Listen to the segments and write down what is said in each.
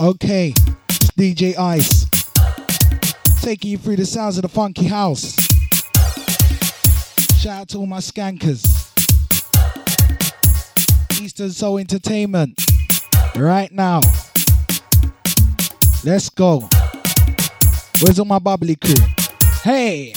Okay, DJ Ice. Taking you through the sounds of the funky house. Shout out to all my skankers. Eastern Soul Entertainment. Right now. Let's go. Where's all my bubbly crew? Hey!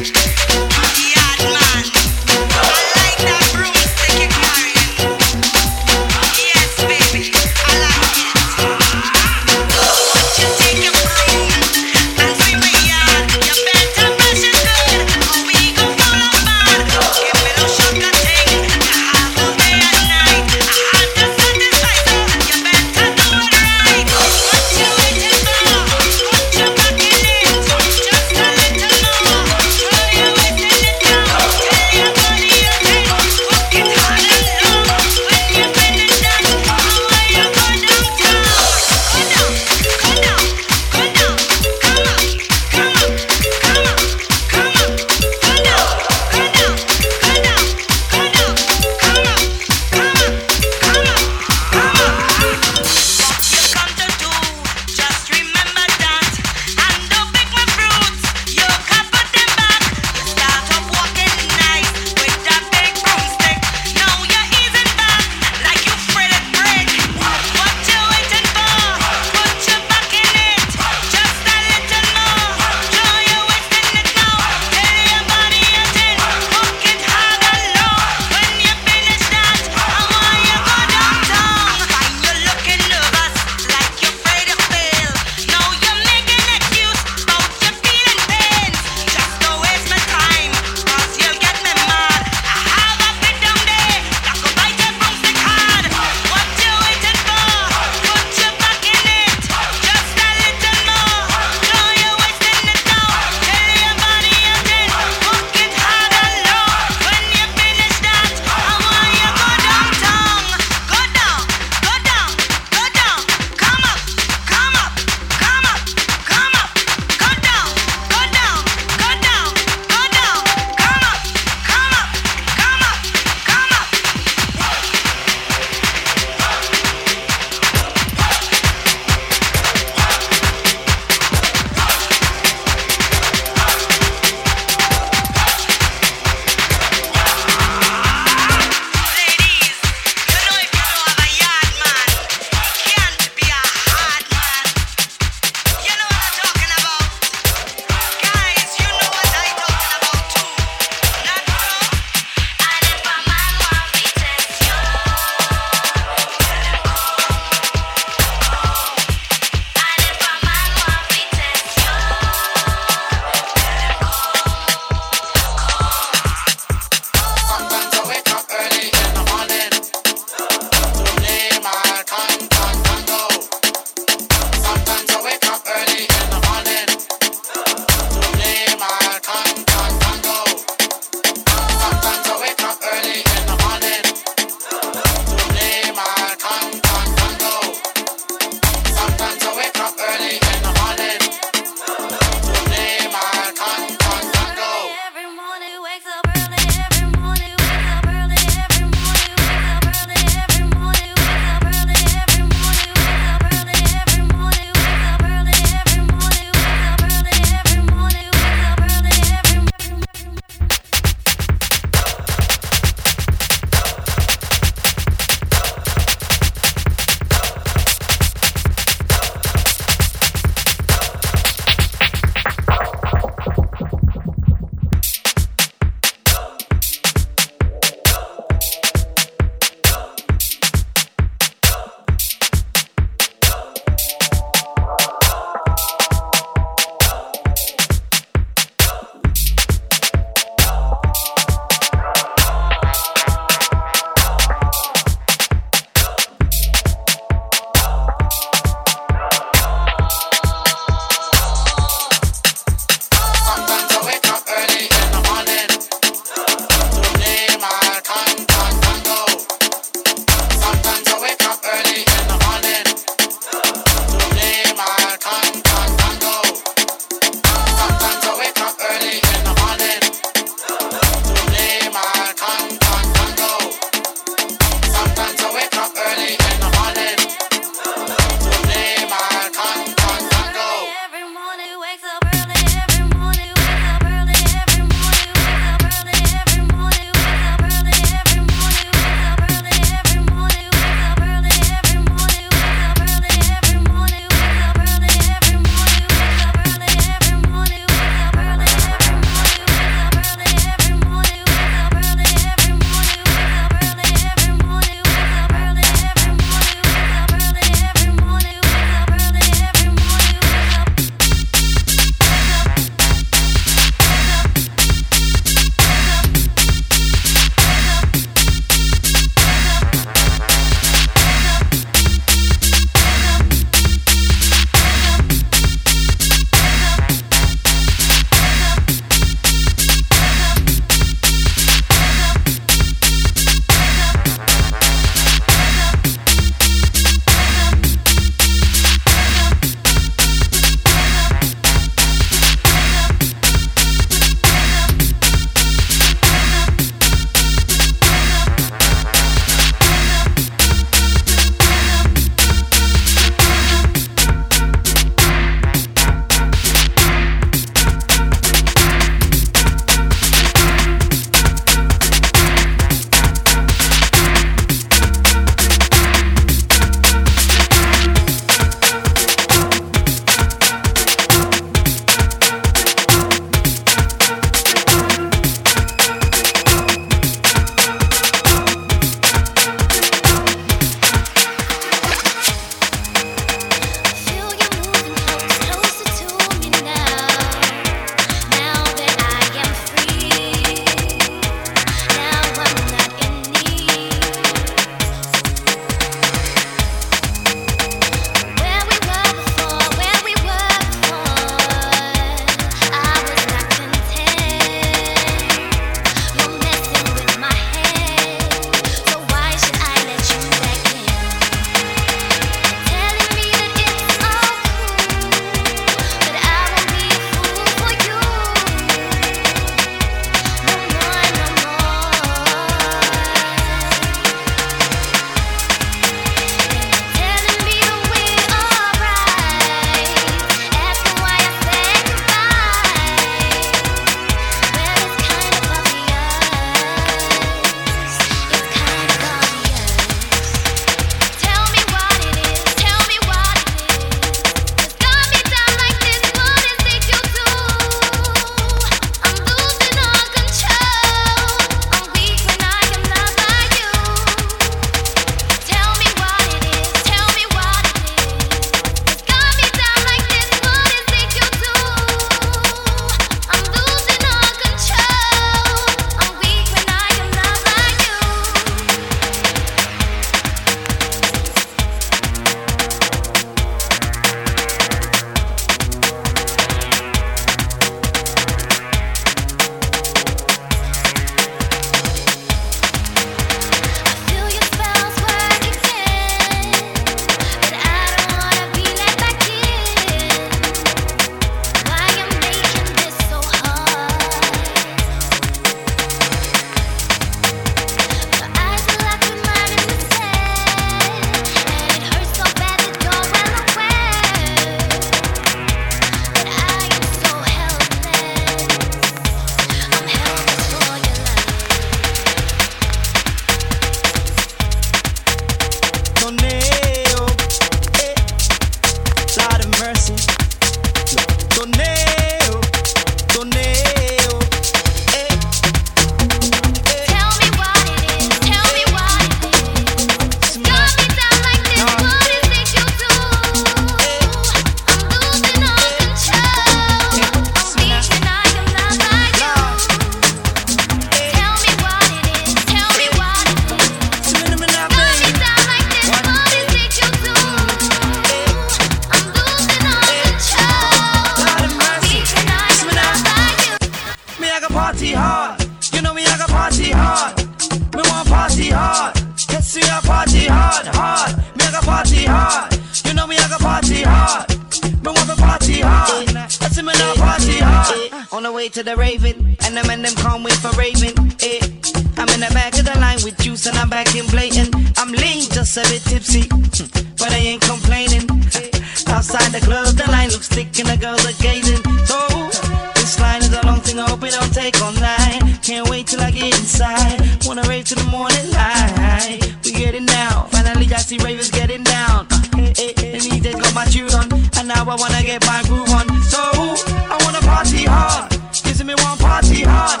I wanna get my groove on. So I wanna party hard, Gives me one party hard.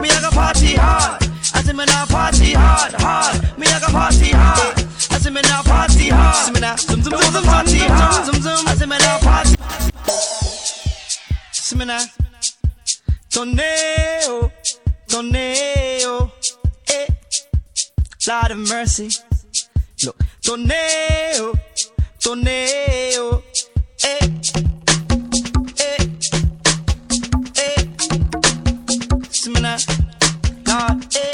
Me I got party hard. I say me now party hard, hard. Me I got party hard. I say me now party hard. Say me now zoom zoom zoom zoom party hard. Zoom zoom. I say me now party. Say me now. Tornado, tornado, eh. Lord of mercy. Look, tornado, tornado, Eh. Eh,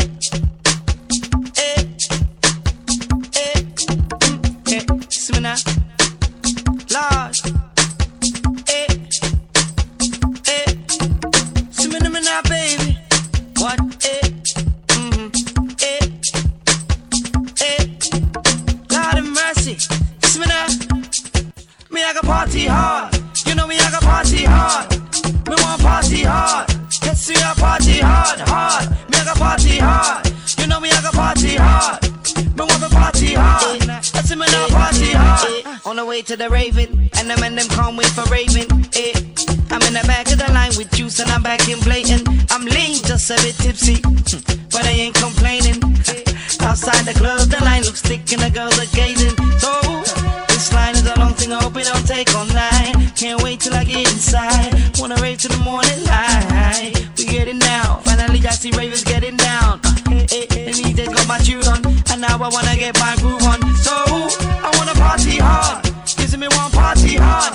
party hard. You know me, I got party hard. Me want party hard. Let's see I party hard, hard. Me, I got party hard. You know me, I got party hard. Me want to party hard. See me now party hard. On the way to the Raven, and the men them can't wait for Raven. Eh. I'm in the back of the line with juice and I'm back in blatant. I'm lean, just a bit tipsy, see ravers getting down. Uh, eh, eh, and he just got my tune on, and now I wanna get my groove on. So I wanna party hard, gives me one party hard.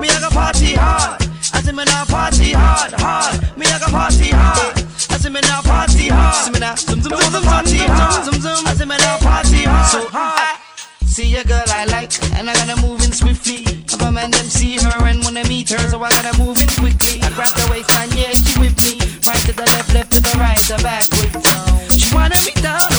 Me I got party hard. I say me now party hard, hard. Me I got party hard. I say me now party hard. See me now, zoom zoom zoom zoom party hard. Zoom zoom. I say me now party hard. So hard. See a girl I like, and I gotta move in swiftly. If a man them see her and wanna meet her, so I gotta move right, the back with She wanna me down,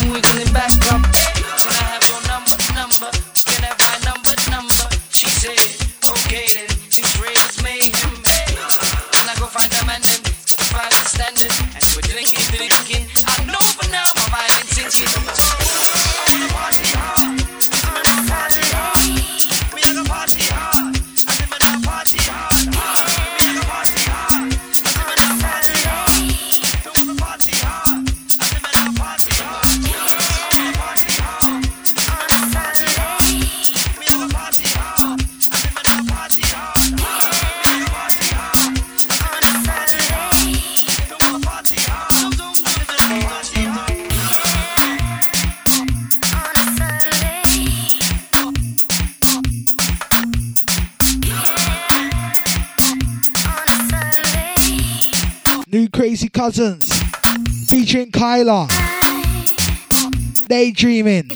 New Crazy Cousinz featuring Kyla. Daydreaming.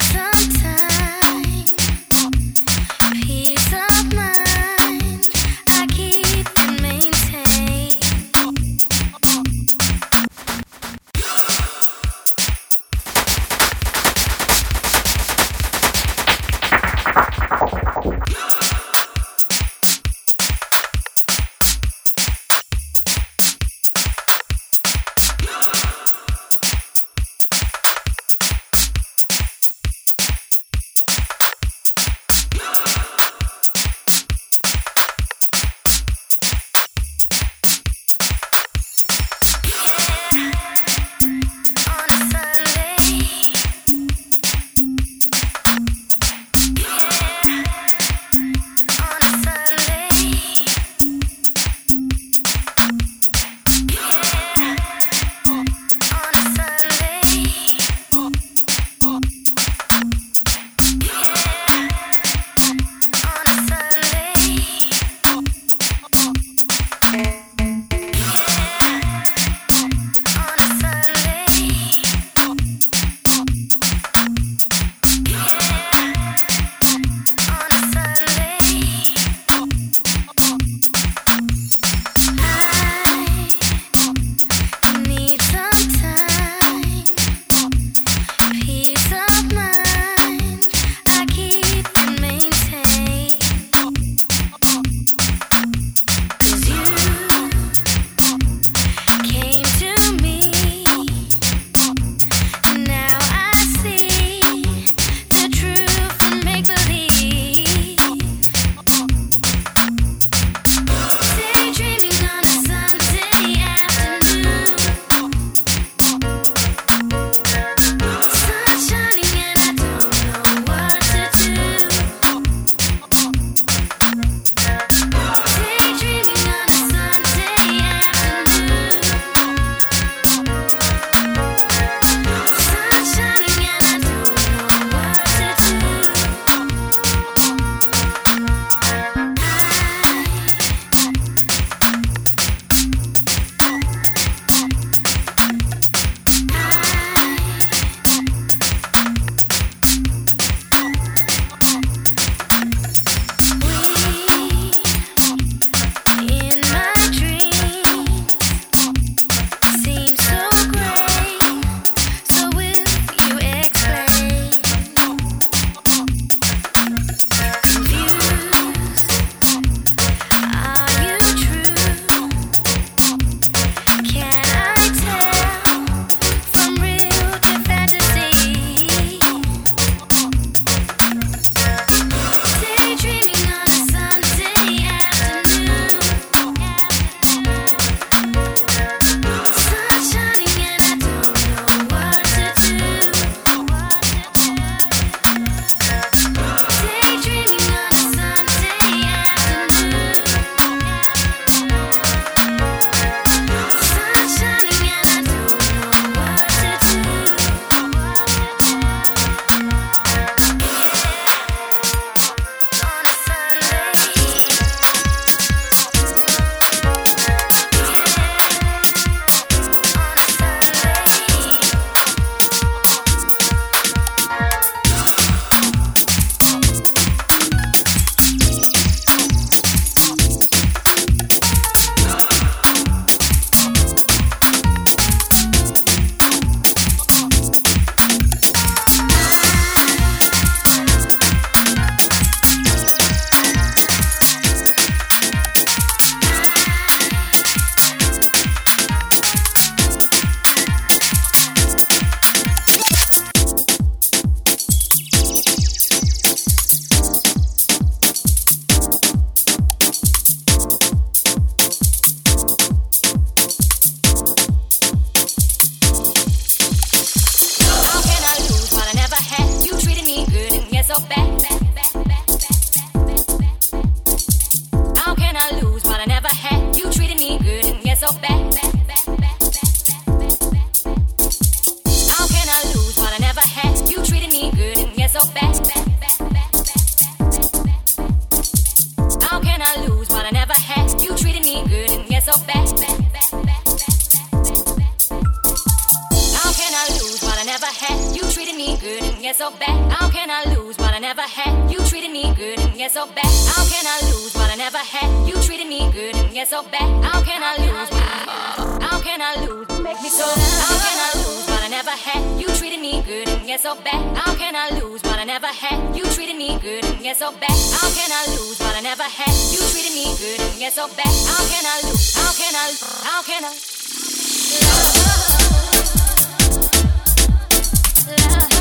so bad. How can I lose? How can I lose? Make me so bad. How can I lose what I never had? You treated me good and get so bad. How can I lose what I never had? You treated me good and get so bad. How can I lose what I never had? You treated me good and get so bad. How can I lose? How can I? lose? How can I? Love. Love.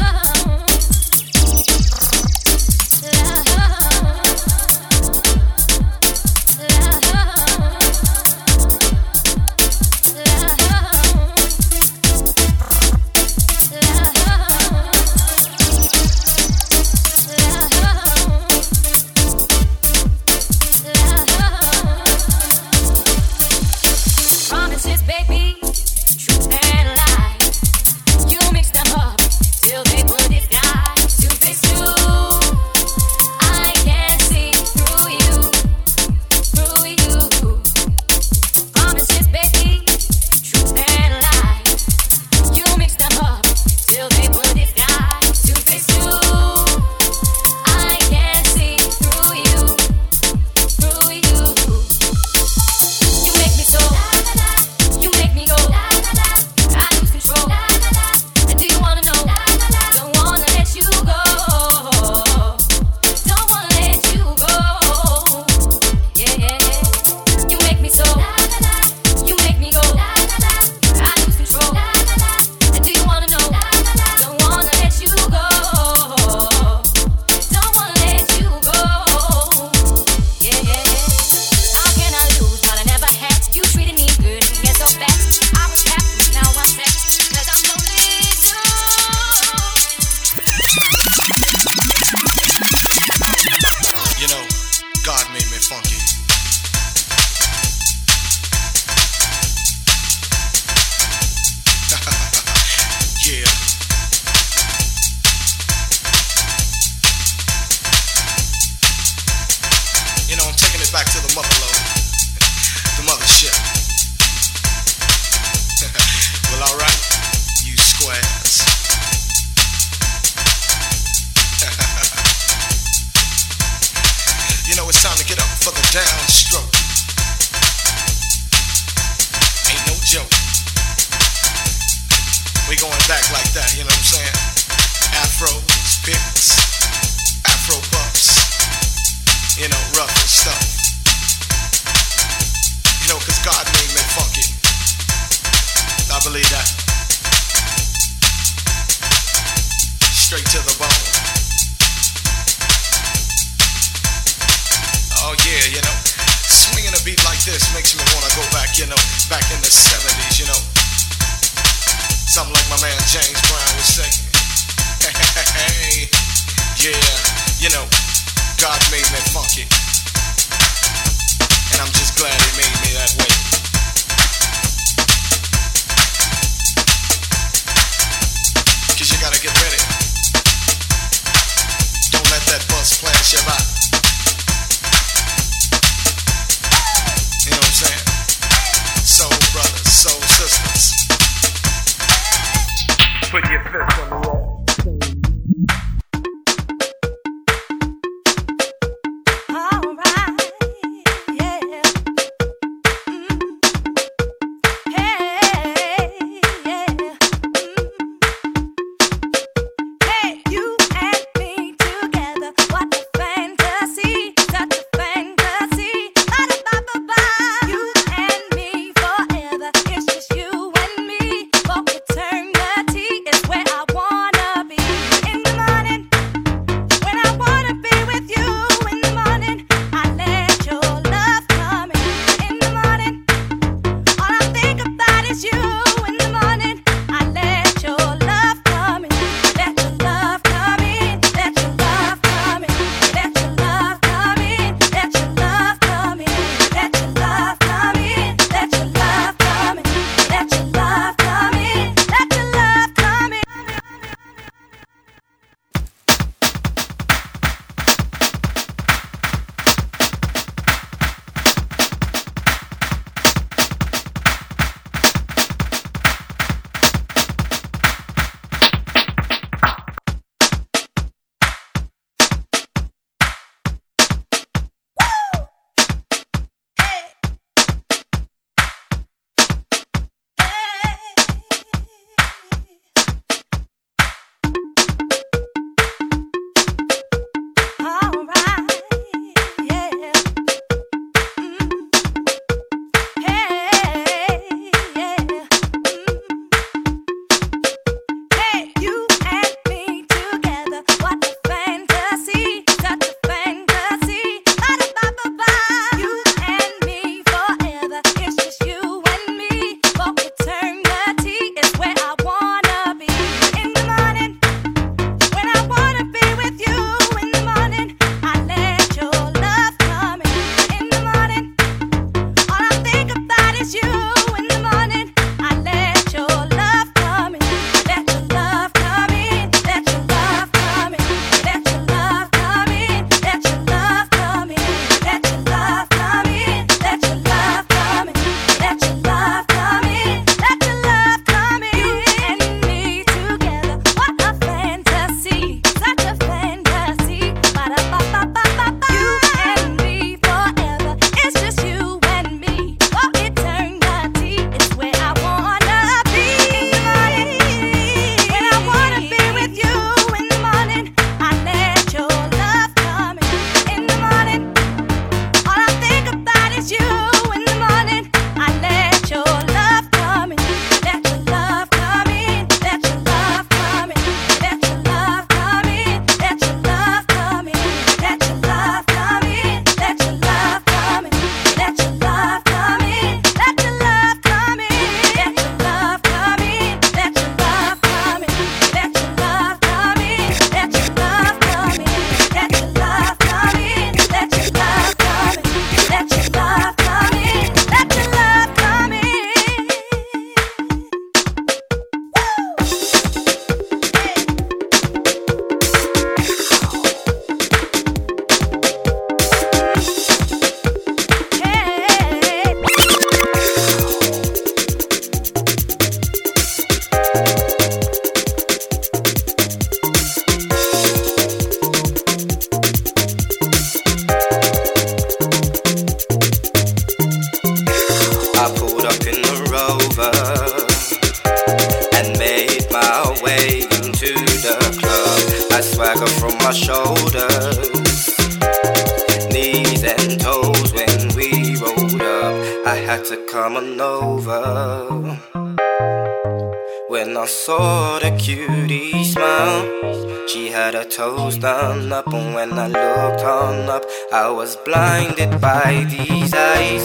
Was blinded by these eyes.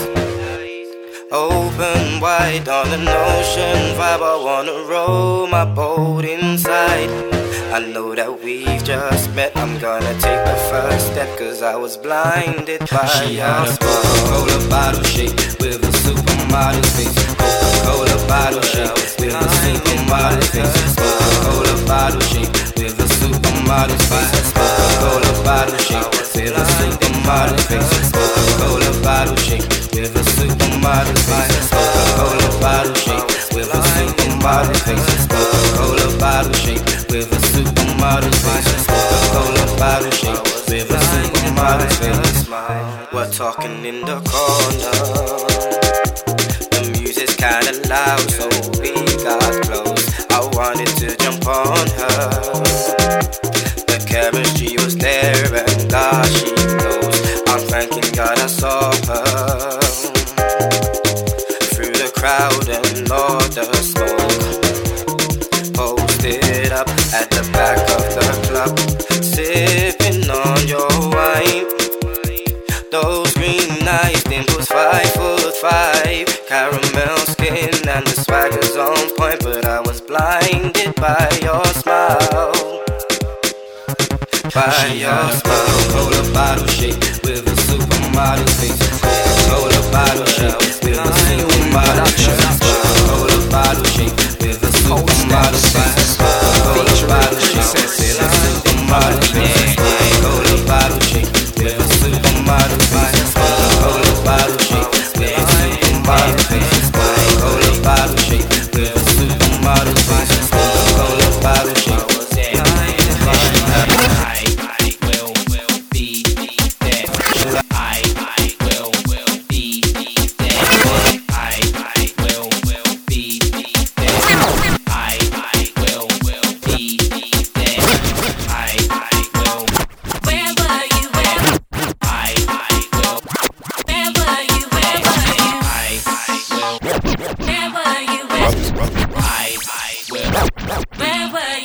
Open wide on an ocean vibe. I wanna roll my boat inside. I know that we've just met. I'm gonna take the first step, cause I was blinded by she had a Coca-Cola bottle shape with a supermodel face. Coca-Cola bottle shape with a supermodel face. Coca-Cola bottle shape with a supermodel face. Coca-Cola bottle shape with a supermodel face. Coca-Cola bottle shape with a supermodel face. Coca-Cola bottle shape with a supermodel face. Coca-Cola bottle shape with a supermodel face. Coca-Cola bottle shape with a supermodel face. We're talking in the corner. The music's kinda loud, so we got close. I wanted to jump on her. The chemistry was there, and ah, she knows. I'm thanking God I saw her through the crowd and all the smoke. Posted up at the back of the club, sipping on your wine. Those green eyes, dimples five foot five, caramel skin and the swagger's on point, but I was blinded by your smile. By your smile, cola bottle shape with a supermodel face. Cola bottle shape with a production. Hold a bottle shake with a supermodel face.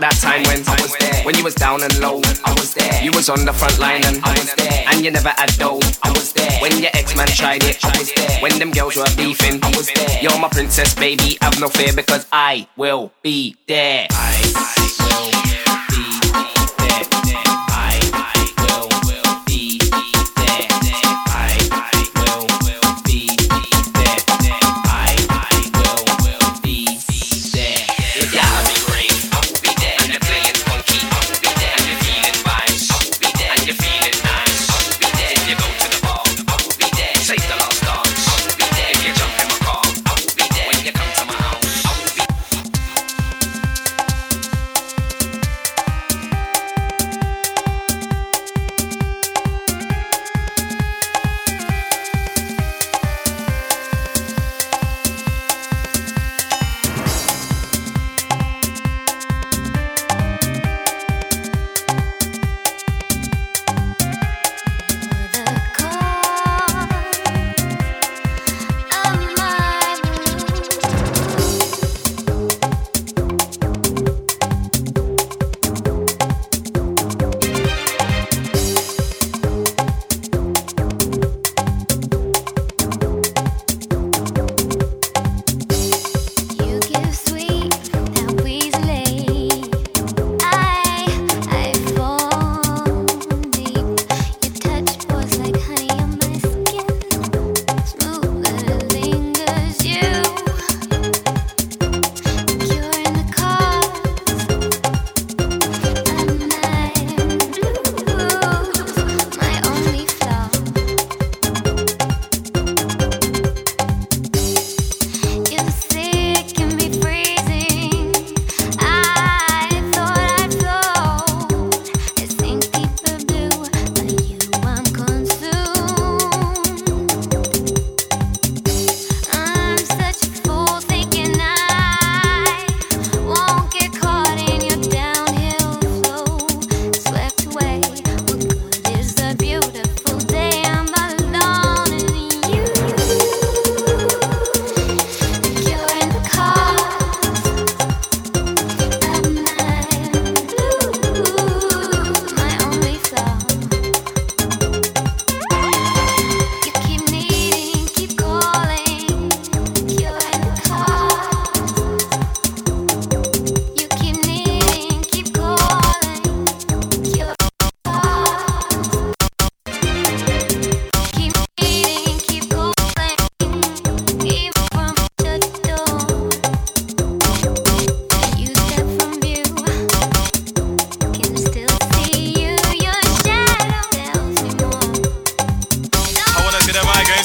that time when I was there? When you was down and low, I was there. You was on the front line and I was there. And you never had dough, I was there. When your ex-man tried it, I was there. When them girls were beefing, I was there. You're my princess, baby, have no fear because I will be there. I will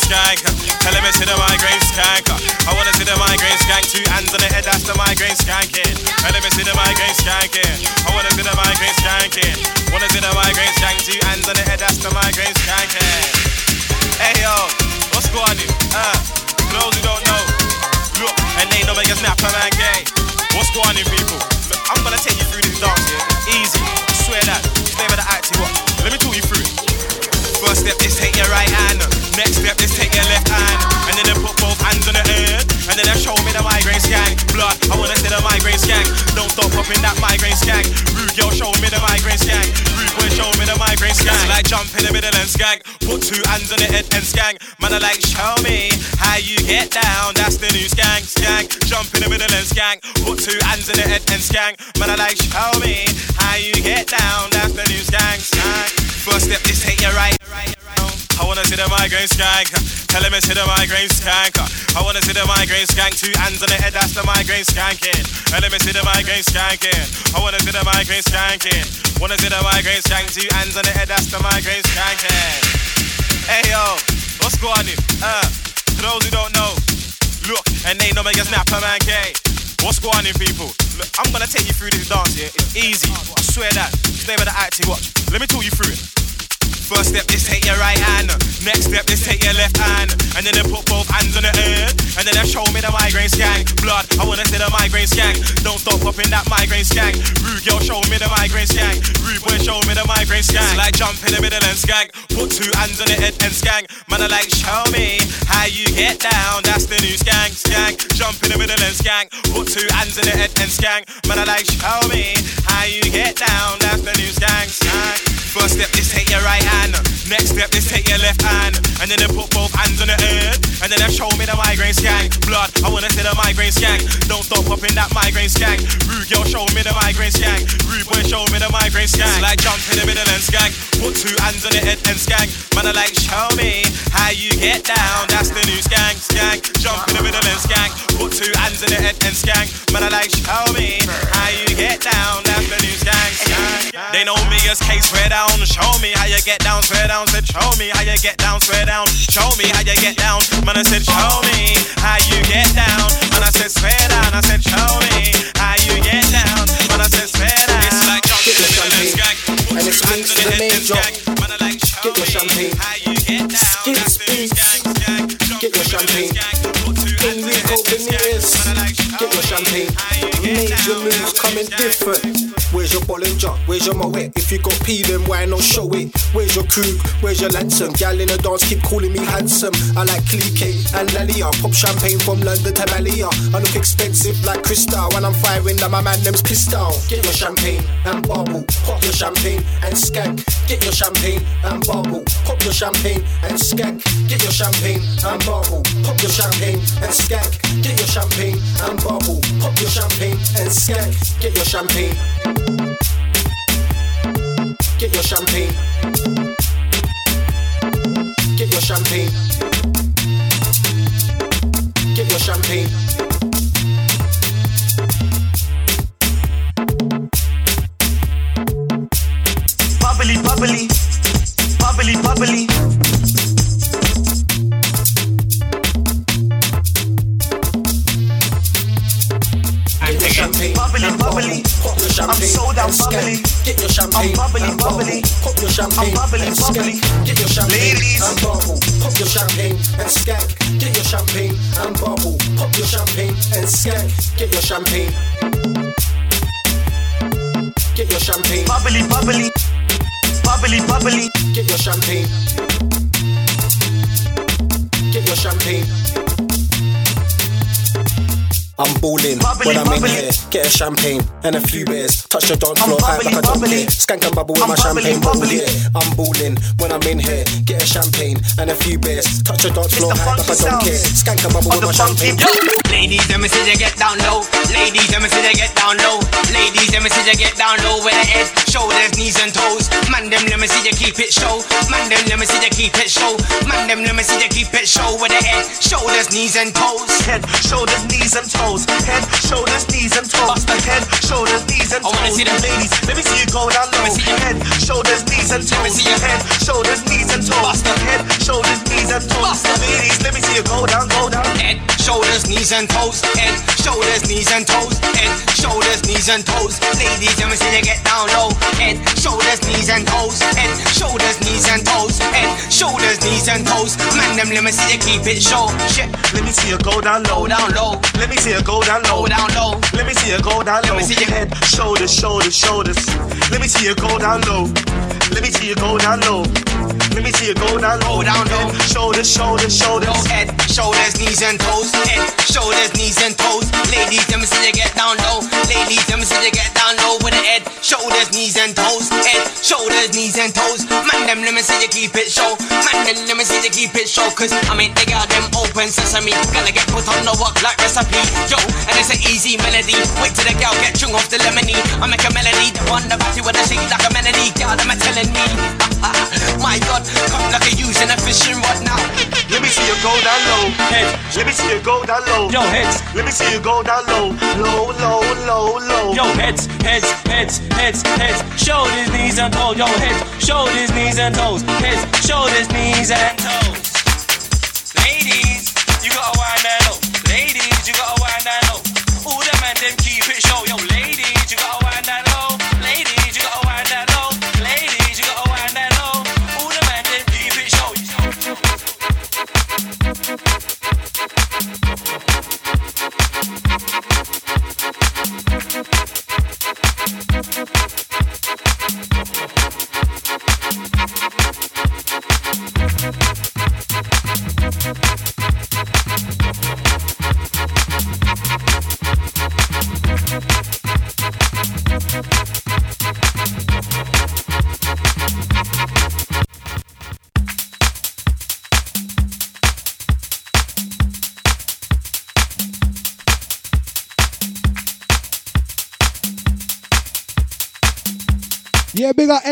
skank. Tell him it's the migraine skank. I wanna see the migraine skank. Two hands on the head, that's the migraine skanking. Tell him it's the migraine skanking. I wanna see the migraine skanking. Wanna see the migraine skank. Two hands on the head, migraine skank. Rude girl, show me the migraine skank. Rude boy, show me the migraine skank. Like jump in the middle and skank. Put two hands on the head and skank. Man, I like show me how you get down. That's the new skank, skank. Jump in the middle and skank. Put two hands on the head and skank. Man, I like show me how you get down. That's the new skank, skank. First step is take your right. I wanna see the migraine skank. Tell him it's the migraine skank. I wanna see the migraine skank. Two hands on the head, that's the migraine skanking. Tell him it's the migraine skanking. I wanna see the migraine skanking. Wanna see the migraine skank. Two hands on the head, that's the migraine skanking. Hey yo, what's going on? Uh, for those who don't know, look, and they know me get snap a man gay. What's going on, people? Look, I'm gonna take you through this dance here. It's easy. I swear that. It's never the acting. Watch. Let me talk you through it. First step is take your right hand. Next step is take your left hand. And then they put both hands on the head. And then they show me the migraine skank. Blood, I wanna see the migraine skank. Don't stop popping that migraine skank. Rude girl, show me the migraine skank. Rude boy, show me the migraine skank. It's like jump in the middle and skank. Put two hands on the head and skank. Man, I like show me how you get down. That's the new skank, skank. Jump in the middle and skank. Put two hands on the head and skank. Man, I like show me how you get down. That's the new skank, skank. First step is take your right hand. Next step is take your left hand. And then they put both hands on the head. And then they show me the migraine skank. Blood, I wanna see the migraine skank. Don't stop popping that migraine skank. Rude girl, show me the migraine skank. Rude boy, show me the migraine skank. It's like jump in the middle and skank. Put two hands on the head and skank. Man, I like show me how you get down. That's the new skank, skank. Jump in the middle and skank. Put two hands on the head and skank. Man, I like show me how you get down. That's the new skank. They know me as K swear down. Show me how you get down, swear down. Said show me how you get down, swear down. Show me how you get down. Man, I said show me how you get down. Man, I said swear down. I said show me how you get down. Man, I said swear down. It's like jump Get the champagne. And two it's hands linked on to the the head main and job. skank. Man, I like show Get your me champagne. how you get down. That's the new skins. skank, skank. Jump Get your in the middle and champagne. skank. Put two hands on the Enrico head and skank. Benitez. Man, I like show Get your champagne. Major moves coming different. Where's your Bollinger? Where's your Moet? If you got P, then why not show it? Where's your Krug? Where's your Lanson? Gal in the dance keep calling me handsome. I like Clique and Lalia. Pop champagne from London to Malia. I look expensive like Cristal. When I'm firing, that my man them's out. Get your champagne and bubble. Pop your champagne and skank. Get your champagne and bubble. Pop your champagne and skank. Get your champagne and bubble. Pop your champagne and skank. Get your champagne and bubble. Pop your champagne and skank. Get your champagne. Get your champagne. Get your champagne. Get your champagne. bubbly, bubbly, bubbly, bubbly. Champagne. I'm bubbly, and bubbly. Get your champagne. Ladies. And bubble. Pop your champagne and skank. Get your champagne and bubble. Pop your champagne and skank. Get your champagne. Get your champagne. Bubbly, bubbly, bubbly, bubbly. Get your champagne. Get your champagne. I'm balling Bubbly, when I'm in here. Get a champagne and a few beers. Touch the dance I'm floor high bubbly, like I don't bubbly. care. Skank and bubble with I'm my champagne bottle. bubbly. Yeah, I'm balling when I'm in here. Get a champagne and a few beers. Touch the dance floor the high like I funky don't care. sounds Skank and bubble of with the my champagne. funky Ladies, let me see you get down low. Ladies, let me see you get down low. Ladies, let me see you get down low with the head, shoulders, knees and toes. Man, them let me see you keep it show. Man, them let me see you keep it show. Man, them let me see you keep it show with the head, shoulders, knees and toes. Head, shoulders, knees and toes. Head, shoulders, knees and toes. Head, shoulders, knees and I wanna toes. see them. Ladies, let me see you go down low. me see you. Head, shoulders, knees and Let me toes. see you. Head, shoulders, knees and toes. Head, shoulders, knees and toes. Basta. go down, go down. Head, shoulders, knees and toes. Head, shoulders, knees and toes. Head, shoulders, knees and toes. Ladies, let me see you get down low. Head, shoulders, knees and toes. Head, shoulders, knees and toes. Head, shoulders, knees and toes. Man, them let me see you keep it show. Shit, Let me see you go down low. down low. Let me see you go down low. Go down low. Let me see you go down low. me see you- head, shoulders, shoulders, shoulders. Let me see you go down low. Let me see you go down low. Let me see you go down low. Go down low. Head, shoulders, shoulders, shoulders. Low head, shoulders, knees and toes. Head, shoulders, knees and toes. Ladies, let me see you get down low. Ladies, let me see you get down low with the head, shoulders, knees and toes. Head, shoulders, knees and toes. Man, them let me see you keep it show. Man, them let me see you keep it show. Cause I mean, they got them open sesame. Gonna get put on the work like recipe. Yo, and it's an easy melody. Wait till the gal get chung off the lemony. I make a melody. The one the batty with a shake like a melody. Girl, them a telling me. My God, come like a using a fishing rod now. Let me see you go down low. Head, Let me see you go down low. yo, heads, Let me see you go down low. Low, low, low, low. yo, heads, heads, heads, heads, heads, shoulders, knees and toes. Yo, heads, shoulders, knees and toes. Heads, shoulders, knees and toes. Ladies,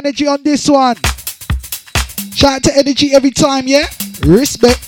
energy on this one. Shout out to energy every time, yeah? Respect.